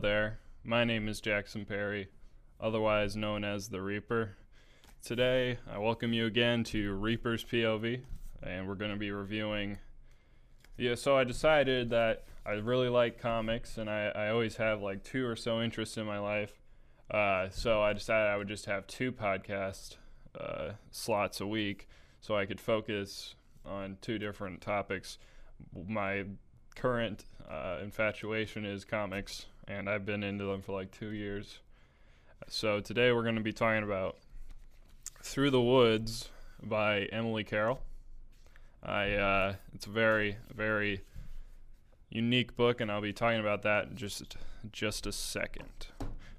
there. My name is Jackson Perry, otherwise known as the Reaper. Today, I welcome you again to Reaper's POV, and we're going to be reviewing. Yeah, so I decided that I really like comics, and I, I always have like two or so interests in my life. Uh, so I decided I would just have two podcast uh, slots a week so I could focus on two different topics. My current uh, infatuation is comics, and I've been into them for like two years. So today we're going to be talking about Through the Woods by Emily Carroll. I uh, it's a very very unique book, and I'll be talking about that in just just a second.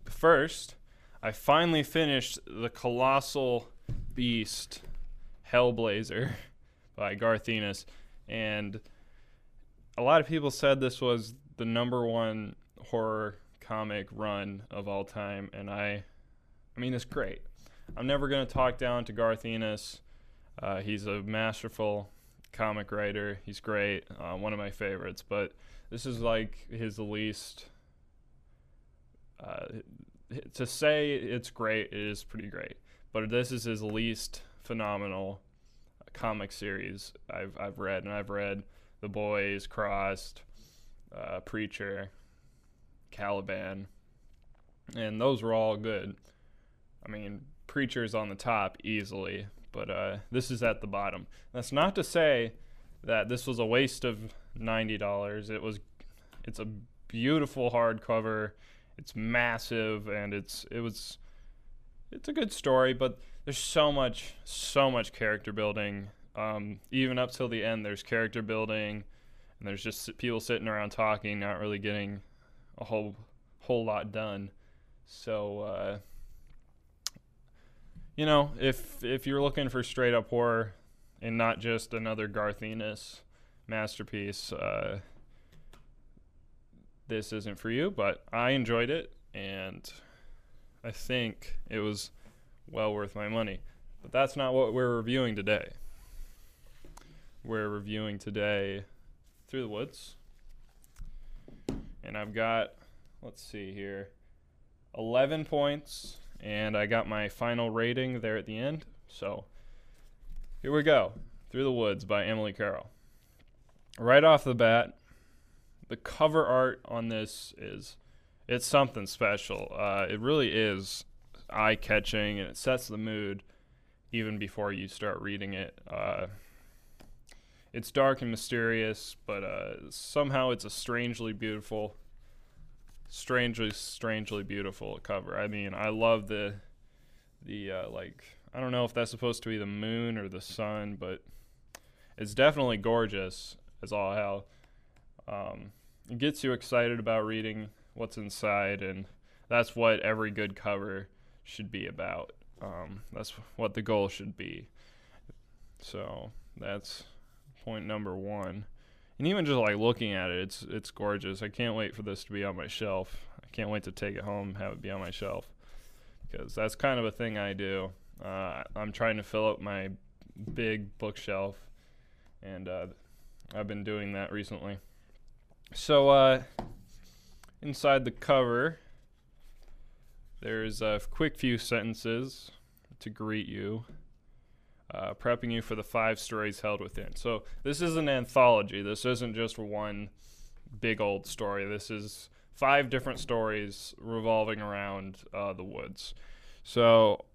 But first, I finally finished the colossal beast Hellblazer by Garth Ennis, and a lot of people said this was the number one horror comic run of all time, and I, I mean, it's great. I'm never gonna talk down to Garth Ennis. Uh, he's a masterful comic writer. He's great, uh, one of my favorites. But this is like his least. Uh, to say it's great it is pretty great, but this is his least phenomenal comic series I've I've read, and I've read the Boys, Crossed, uh, Preacher, Caliban, and those were all good. I mean, Preacher's on the top easily, but uh, this is at the bottom. That's not to say that this was a waste of ninety dollars. It was, it's a beautiful hardcover. It's massive, and it's it was, it's a good story, but there's so much, so much character building um, even up till the end, there's character building, and there's just people sitting around talking, not really getting a whole whole lot done. So, uh, you know, if if you're looking for straight up horror and not just another Garth Ennis masterpiece, uh, this isn't for you. But I enjoyed it, and I think it was well worth my money. But that's not what we're reviewing today we're reviewing today Through the Woods. And I've got, let's see here, 11 points, and I got my final rating there at the end. So here we go Through the Woods by Emily Carroll. Right off the bat, the cover art on this is it's something special. Uh, it really is eye catching and it sets the mood even before you start reading it. Uh, it's dark and mysterious, but uh, somehow it's a strangely beautiful, strangely, strangely beautiful cover. I mean, I love the, the uh, like I don't know if that's supposed to be the moon or the sun, but it's definitely gorgeous as all hell. Um, it gets you excited about reading what's inside, and that's what every good cover should be about. Um, that's what the goal should be. So that's point number one. And even just like looking at it, it's it's gorgeous. I can't wait for this to be on my shelf. I can't wait to take it home, have it be on my shelf, because that's kind of a thing I do. Uh, I'm trying to fill up my big bookshelf, and uh, I've been doing that recently. So uh, inside the cover, there's a quick few sentences to greet you uh, prepping you for the five stories held within. So this is an anthology. This isn't just one big old story. This is five different stories revolving around uh, the woods. So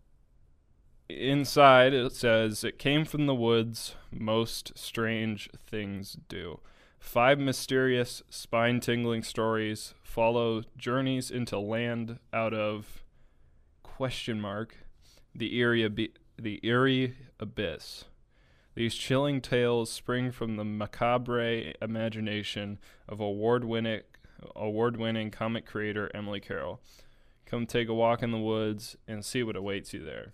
inside it says, It came from the woods, most strange things do. Five mysterious, spine tingling stories follow journeys into land out of question mark the eerie the eerie abyss. These chilling tales spring from the macabre imagination of award-winning award-winning comic creator Emily Carroll. Come take a walk in the woods and see what awaits you there.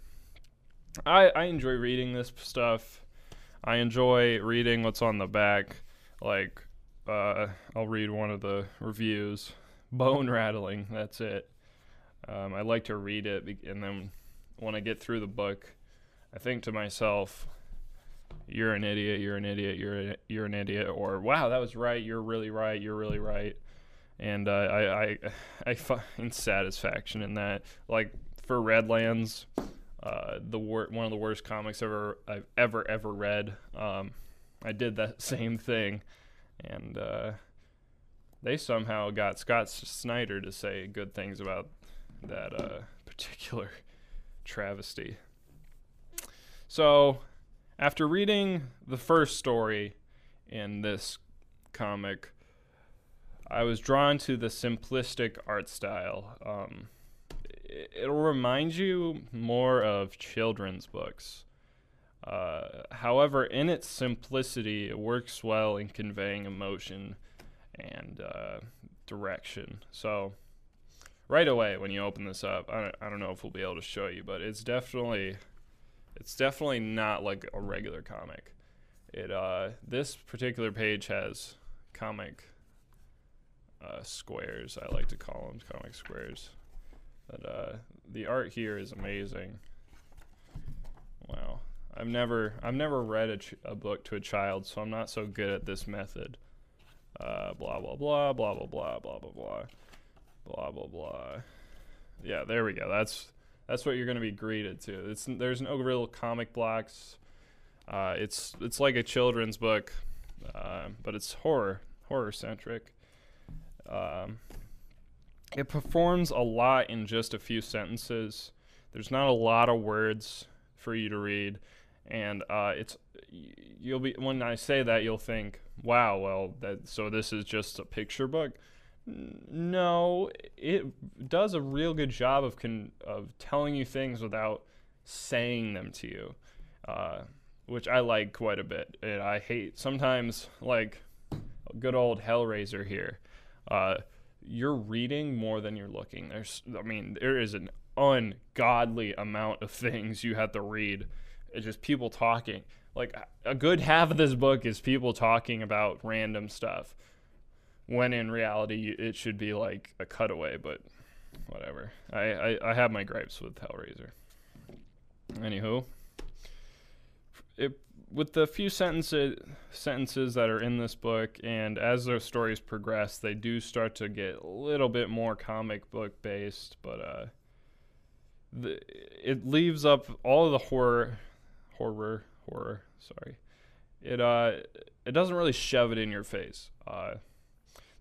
I, I enjoy reading this stuff. I enjoy reading what's on the back. Like, uh, I'll read one of the reviews. Bone rattling, that's it. Um, I like to read it, and then when I get through the book, I think to myself, "You're an idiot. You're an idiot. You're a, you're an idiot." Or, "Wow, that was right. You're really right. You're really right." and uh, I, I I find satisfaction in that. Like for Redlands, uh, the wor- one of the worst comics ever I've ever ever read. Um, I did that same thing, and uh, they somehow got Scott Snyder to say good things about that uh, particular travesty. So, after reading the first story in this comic, I was drawn to the simplistic art style. Um, it'll remind you more of children's books. Uh, however, in its simplicity, it works well in conveying emotion and uh, direction. So, right away when you open this up, I don't, I don't know if we'll be able to show you, but it's definitely it's definitely not like a regular comic. It uh, this particular page has comic uh, squares. I like to call them comic squares. But uh, the art here is amazing. Wow. I've never I've never read a, a book to a child, so I'm not so good at this method. Uh, blah blah blah blah blah blah blah blah blah blah blah blah. Yeah, there we go. That's that's what you're going to be greeted to. It's there's no real comic blocks. Uh, it's it's like a children's book, uh, but it's horror horror centric. Um, it performs a lot in just a few sentences. There's not a lot of words for you to read, and uh, it's you'll be when I say that you'll think, "Wow, well, that so this is just a picture book." No, it does a real good job of con- of telling you things without saying them to you, uh, which I like quite a bit. And I hate sometimes like good old Hellraiser here. Uh, you're reading more than you're looking. There's, I mean, there is an ungodly amount of things you have to read. It's just people talking. Like a good half of this book is people talking about random stuff, when in reality it should be like a cutaway. But whatever. I I, I have my gripes with Hellraiser. Anywho, it with the few sentences sentences that are in this book, and as those stories progress, they do start to get a little bit more comic book based. But uh, the, it leaves up all of the horror, horror, horror. Sorry, it uh, it doesn't really shove it in your face. Uh,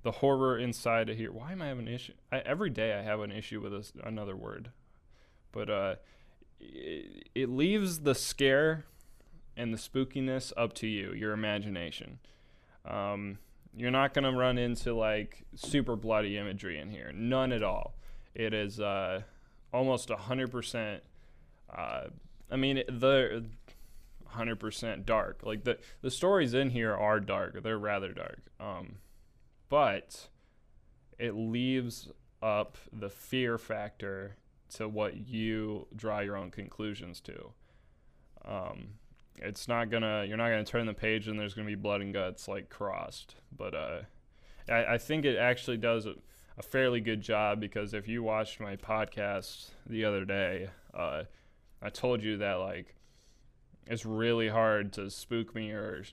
the horror inside of here. Why am I having an issue? I, every day I have an issue with this, another word, but uh, it, it leaves the scare and the spookiness up to you, your imagination. Um, you're not going to run into like super bloody imagery in here. None at all. It is uh, almost 100%. Uh, I mean, the 100% dark. Like the, the stories in here are dark, they're rather dark. Um, but it leaves up the fear factor to what you draw your own conclusions to. Um, it's not gonna you're not gonna turn the page and there's gonna be blood and guts like crossed but uh, I, I, think it actually does a, a, fairly good job because if you watched my podcast the other day uh, i told you that like it's really hard to spook me or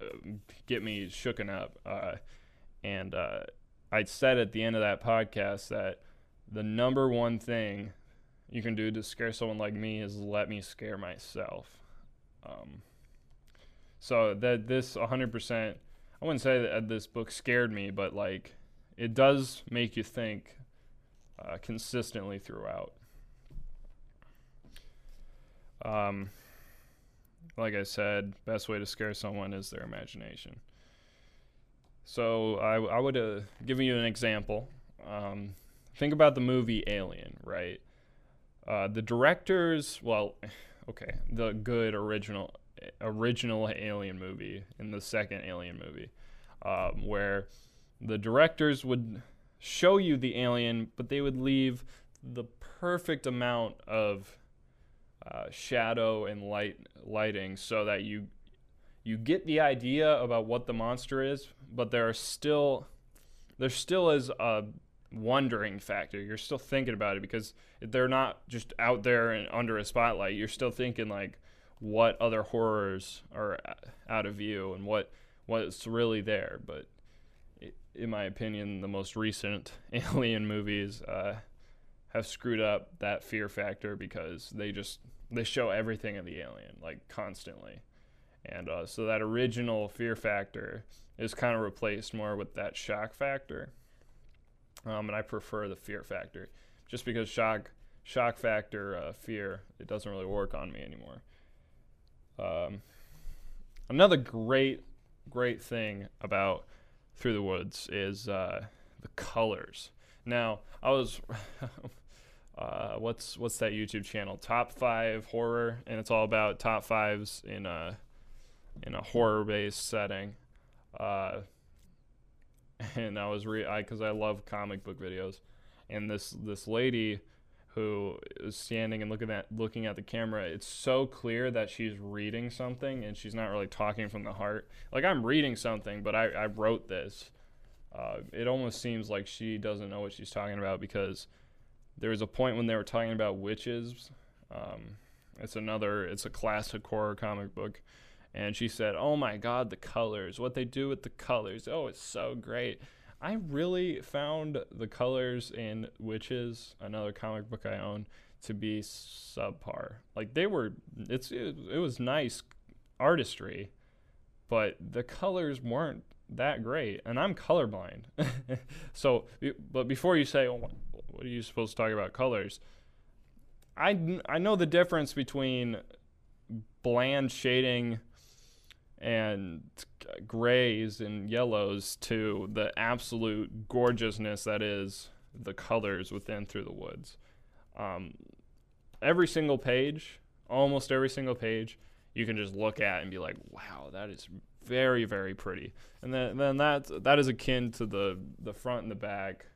uh, get me shooken up uh, and uh, i said at the end of that podcast that the number one thing you can do to scare someone like me is let me scare myself um, so that this 100%, I wouldn't say that this book scared me, but like it does make you think uh, consistently throughout. Um, like I said, best way to scare someone is their imagination. So I, I would uh, give you an example. Um, think about the movie Alien, right? Uh, the directors, well, okay, the good original original Alien movie in the second Alien movie, um, where the directors would show you the alien, but they would leave the perfect amount of uh, shadow and light lighting so that you you get the idea about what the monster is, but there are still there still is a wondering factor. You're still thinking about it because they're not just out there and under a spotlight. You're still thinking like what other horrors are out of view and what what's really there. But in my opinion, the most recent alien movies uh, have screwed up that fear factor because they just they show everything of the alien like constantly, and uh, so that original fear factor is kind of replaced more with that shock factor. Um, and I prefer the fear factor, just because shock shock factor uh, fear it doesn't really work on me anymore. Um, another great great thing about Through the Woods is uh, the colors. Now I was. Uh, what's what's that YouTube channel? Top five horror, and it's all about top fives in a in a horror based setting. Uh, and I was re I because I love comic book videos, and this this lady who is standing and looking at looking at the camera it's so clear that she's reading something and she's not really talking from the heart. Like i'm reading something but i, I wrote this. Uh, it almost seems like she doesn't know what she's talking about because there was a point when they were talking about witches. Um, it's another it's a classic horror comic book and she said oh my god the colors what they do with the colors oh it's so great I really found the colors in Witches, another comic book I own, to be subpar. Like they were, it's it, it was nice artistry, but the colors weren't that great, and I'm colorblind. so, but before you say, oh, what are you supposed to talk about colors? I I know the difference between bland shading and grays and yellows to the absolute gorgeousness that is the colors within Through the Woods. Um, every single page, almost every single page, you can just look at and be like, "Wow, that is very, very pretty." And then, then that that is akin to the the front and the back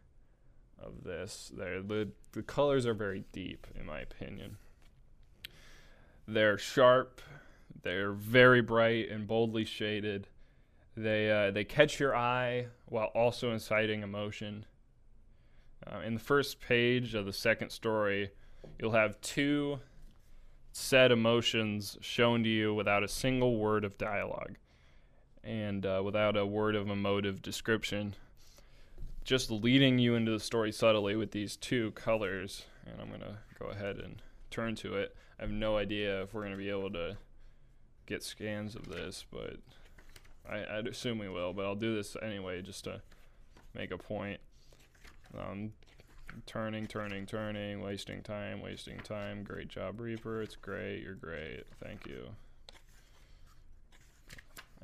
of this. There, the the colors are very deep, in my opinion. They're sharp they're very bright and boldly shaded. They uh, they catch your eye while also inciting emotion. Uh, in the first page of the second story, you'll have two said emotions shown to you without a single word of dialogue and uh, without a word of emotive description. Just leading you into the story subtly with these two colors. And I'm going to go ahead and turn to it. I have no idea if we're going to be able to get scans of this, but I, would assume we will. But I'll do this anyway just to make a point. Um, turning, turning, turning, wasting time, wasting time. Great job, Reaper. It's great. You're great. Thank you.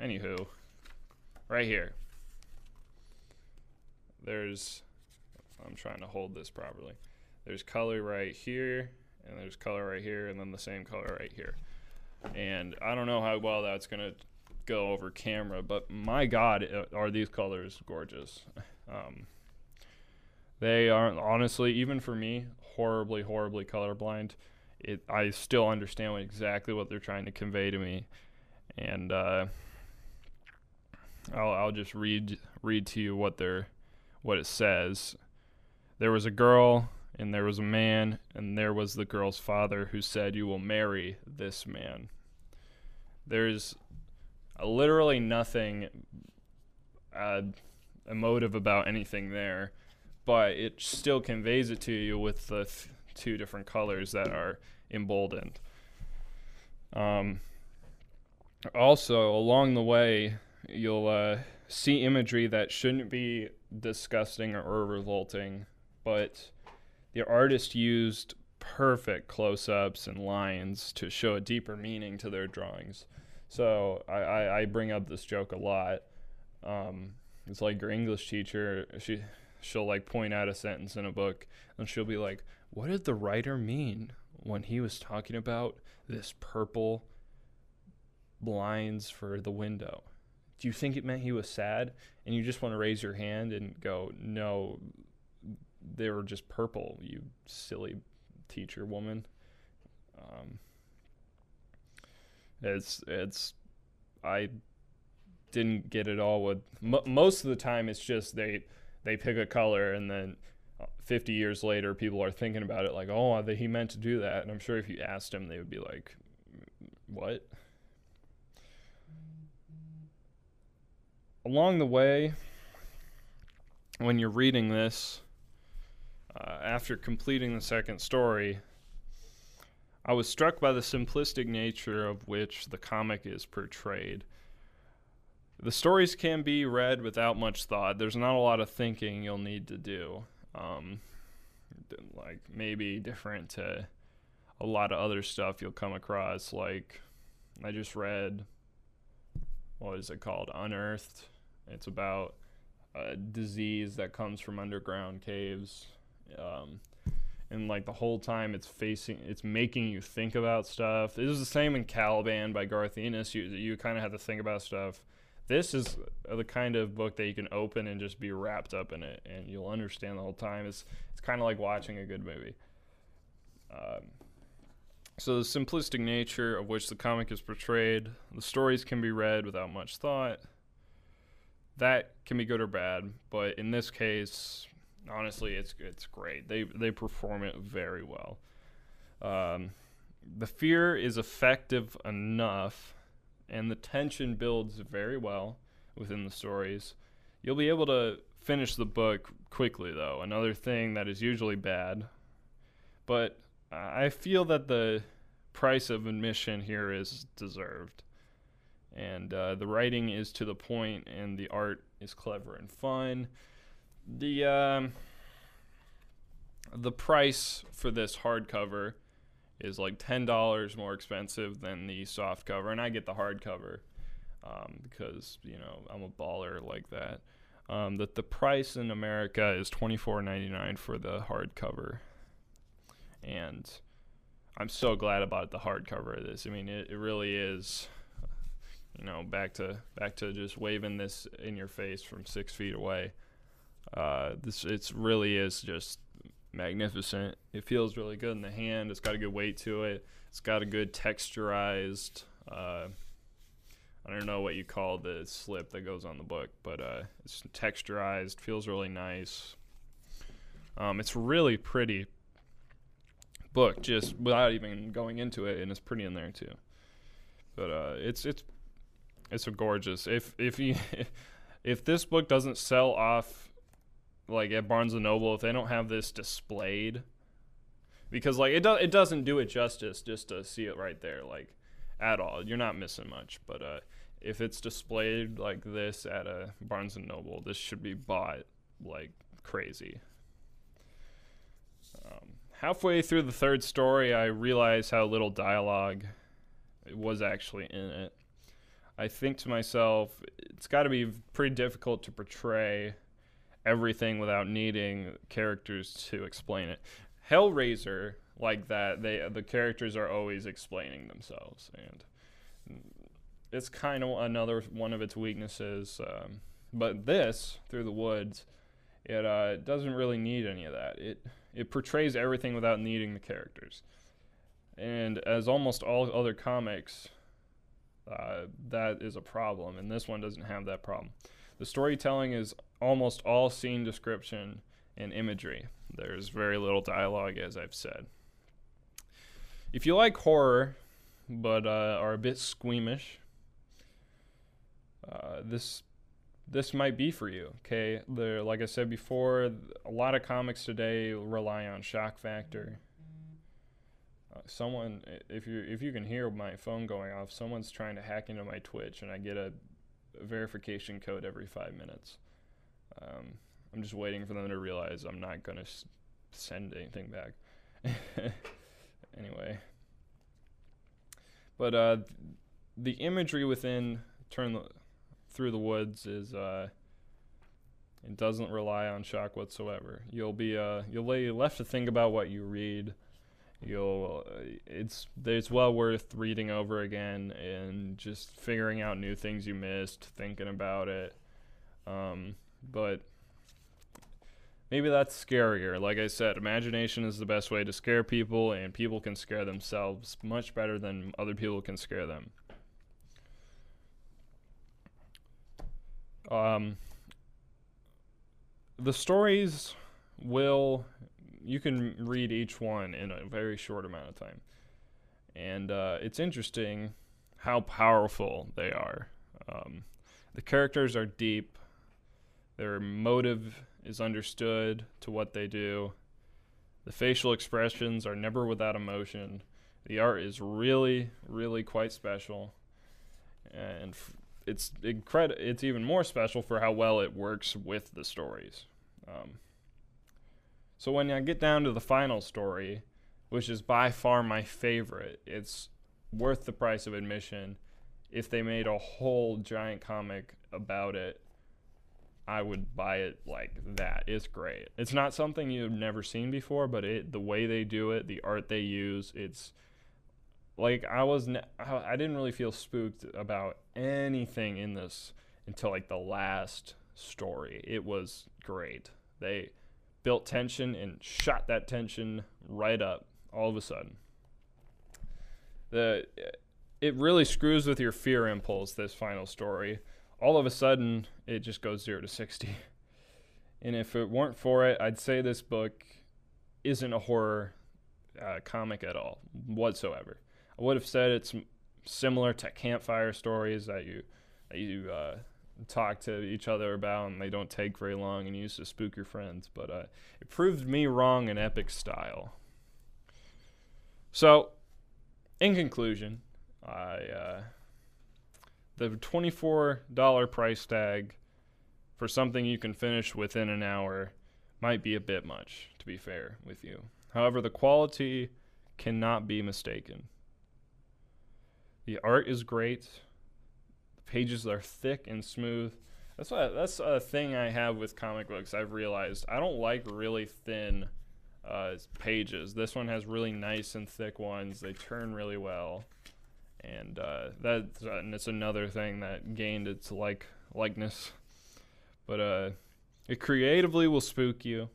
Anywho, right here. There's, I'm trying to hold this properly. There's color right here, and there's color right here, and then the same color right here and I don't know how well that's gonna go over camera, but my God, uh, are these colors gorgeous? Um, they are honestly, even for me, horribly, horribly colorblind. It, I still understand what, exactly what they're trying to convey to me, and uh, I'll, I'll just read read to you what they're what it says. There was a girl and there was a man, and there was the girl's father who said, You will marry this man. There's literally nothing uh, emotive about anything there, but it still conveys it to you with the th- two different colors that are emboldened. Um, also, along the way, you'll uh, see imagery that shouldn't be disgusting or revolting, but the artist used perfect close ups and lines to show a deeper meaning to their drawings. So I, I, I bring up this joke a lot. Um, it's like your English teacher, she she'll like point out a sentence in a book and she'll be like, What did the writer mean when he was talking about this purple blinds for the window? Do you think it meant he was sad? And you just want to raise your hand and go, No, they were just purple, you silly teacher woman. Um, it's it's I didn't get it all with m- most of the time it's just they they pick a color and then uh, 50 years later people are thinking about it like oh he meant to do that and i'm sure if you asked him they would be like what along the way when you're reading this, uh, after completing the second story, I was struck by the simplistic nature of which the comic is portrayed. The stories can be read without much thought. There's not a lot of thinking you'll need to do. Um, like maybe different to a lot of other stuff you'll come across. Like I just read, what is it called? Unearthed. It's about a disease that comes from underground caves. Um, and like the whole time it's facing it's making you think about stuff. It was the same in caliban by garth ennis. You, you kind of have to think about stuff. This is the kind of book that you can open and just be wrapped up in it and you'll understand the whole time. It's it's kind of like watching a good movie. Um, so the simplistic nature of which the comic is portrayed the stories can be read without much thought. That can be good or bad but in this case honestly, it's it's great. They they perform it very well. Um, the fear is effective enough, and the tension builds very well within the stories. You'll be able to finish the book quickly, though. Another thing that is usually bad, but I feel that the price of admission here is deserved. And uh, the writing is to the point, and the art is clever and fun. The um, the price for this hardcover is like ten dollars more expensive than the soft cover, and I get the hardcover um, because you know I'm a baller like that. Um, that the price in America is twenty four ninety nine for the hardcover, and I'm so glad about the hardcover of this. I mean, it, it really is. You know, back to back to just waving this in your face from six feet away. Uh, this it's really is just magnificent. It feels really good in the hand. It's got a good weight to it. It's got a good texturized. Uh, I don't know what you call the slip that goes on the book, but uh, it's texturized. Feels really nice. Um, it's really pretty book, just without even going into it, and it's pretty in there too. But uh, it's it's it's a gorgeous. If if you if this book doesn't sell off like at Barnes and Noble if they don't have this displayed because like it does it doesn't do it justice just to see it right there like at all. You're not missing much, but uh, if it's displayed like this at a Barnes and Noble, this should be bought like crazy. Um, halfway through the third story, I realized how little dialogue was actually in it. I think to myself, it's got to be pretty difficult to portray everything without needing characters to explain it. Hellraiser, like that, they the characters are always explaining themselves, and it's kind of another one of its weaknesses. Um, but this, Through the Woods, it uh, doesn't really need any of that. It it portrays everything without needing the characters, and as almost all other comics, uh, that is a problem, and this one doesn't have that problem. The storytelling is almost all scene description and imagery. There's very little dialogue, as I've said. If you like horror, but uh, are a bit squeamish, uh, this this might be for you. Okay, like I said before, a lot of comics today rely on shock factor. Uh, someone, if you if you can hear my phone going off, someone's trying to hack into my Twitch, and I get a verification code every five minutes. Um, I'm just waiting for them to realize I'm not going to send anything back. anyway. But uh, the imagery within Turn the, Through the Woods is. Uh, it doesn't rely on shock whatsoever. You'll be uh, you'll be left to think about what you read. You'll uh, it's it's well worth reading over again and just figuring out new things you missed, thinking about it. Um, but maybe that's scarier. Like I said, imagination is the best way to scare people, and people can scare themselves much better than other people can scare them. Um, the stories will, you can read each one in a very short amount of time. And uh, it's interesting how powerful they are. Um, the characters are deep, their motive is understood to what they do. The facial expressions are never without emotion. The art is really, really quite special, and it's incredible. It's even more special for how well it works with the stories. Um, so when I get down to the final story, which is by far my favorite, it's worth the price of admission. If they made a whole giant comic about it, I would buy it like that. It's great. It's not something you've never seen before, but it the way they do it, the art they use, it's like I was ne- I didn't really feel spooked about anything in this until like the last story. It was great. They built tension and shot that tension right up all of a sudden. The it really screws with your fear impulse this final story. All of a sudden, it just goes 0 to 60. And if it weren't for it, I'd say this book isn't a horror uh, comic at all whatsoever. I would have said it's similar to campfire stories that you that you uh, talk to each other about, and they don't take very long and use to spook your friends. But uh, it proved me wrong in epic style. So, in conclusion, I uh, the twenty-four dollar price tag for something you can finish within an hour might be a bit much, to be fair with you. However, the quality cannot be mistaken. The art is great. The pages are thick and smooth. That's that's a thing I have with comic books. I've realized I don't like really thin uh, pages. This one has really nice and thick ones. They turn really well, and uh, that's uh, and it's another thing that gained its like likeness. But uh, it creatively will spook you,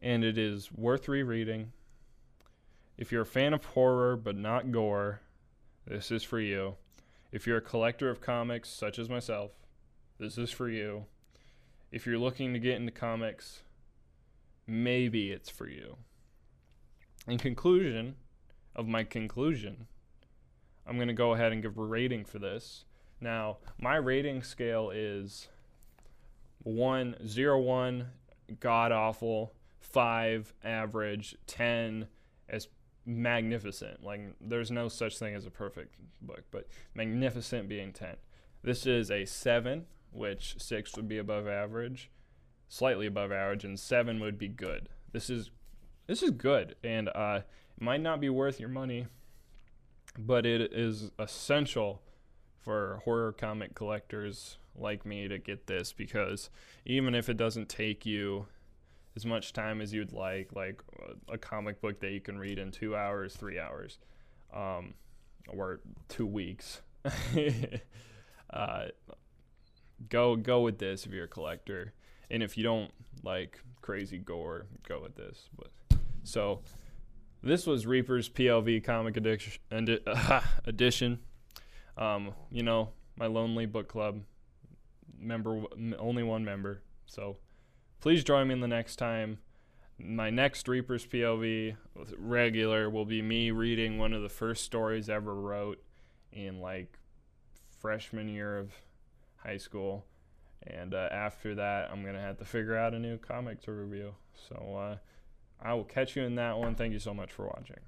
and it is worth rereading. If you're a fan of horror but not gore, this is for you. If you're a collector of comics, such as myself, this is for you. If you're looking to get into comics, maybe it's for you. In conclusion of my conclusion, I'm going to go ahead and give a rating for this. Now, my rating scale is 1, 0, 1, god awful, 5, average, 10, as magnificent. Like there's no such thing as a perfect book, but magnificent being 10. This is a 7, which 6 would be above average, slightly above average and 7 would be good. This is this is good and uh, it might not be worth your money, but it is essential for horror comic collectors like me to get this because even if it doesn't take you as much time as you'd like, like a comic book that you can read in two hours, three hours, um, or two weeks. uh, go go with this if you're a collector, and if you don't like crazy gore, go with this. But so this was Reaper's POV comic edition. edition. Um, you know, my lonely book club member, only one member. So please join me in the next time. My next Reaper's POV regular will be me reading one of the first stories I ever wrote in like freshman year of high school. And uh, after that, I'm going to have to figure out a new comic to review. So uh, I will catch you in that one. Thank you so much for watching.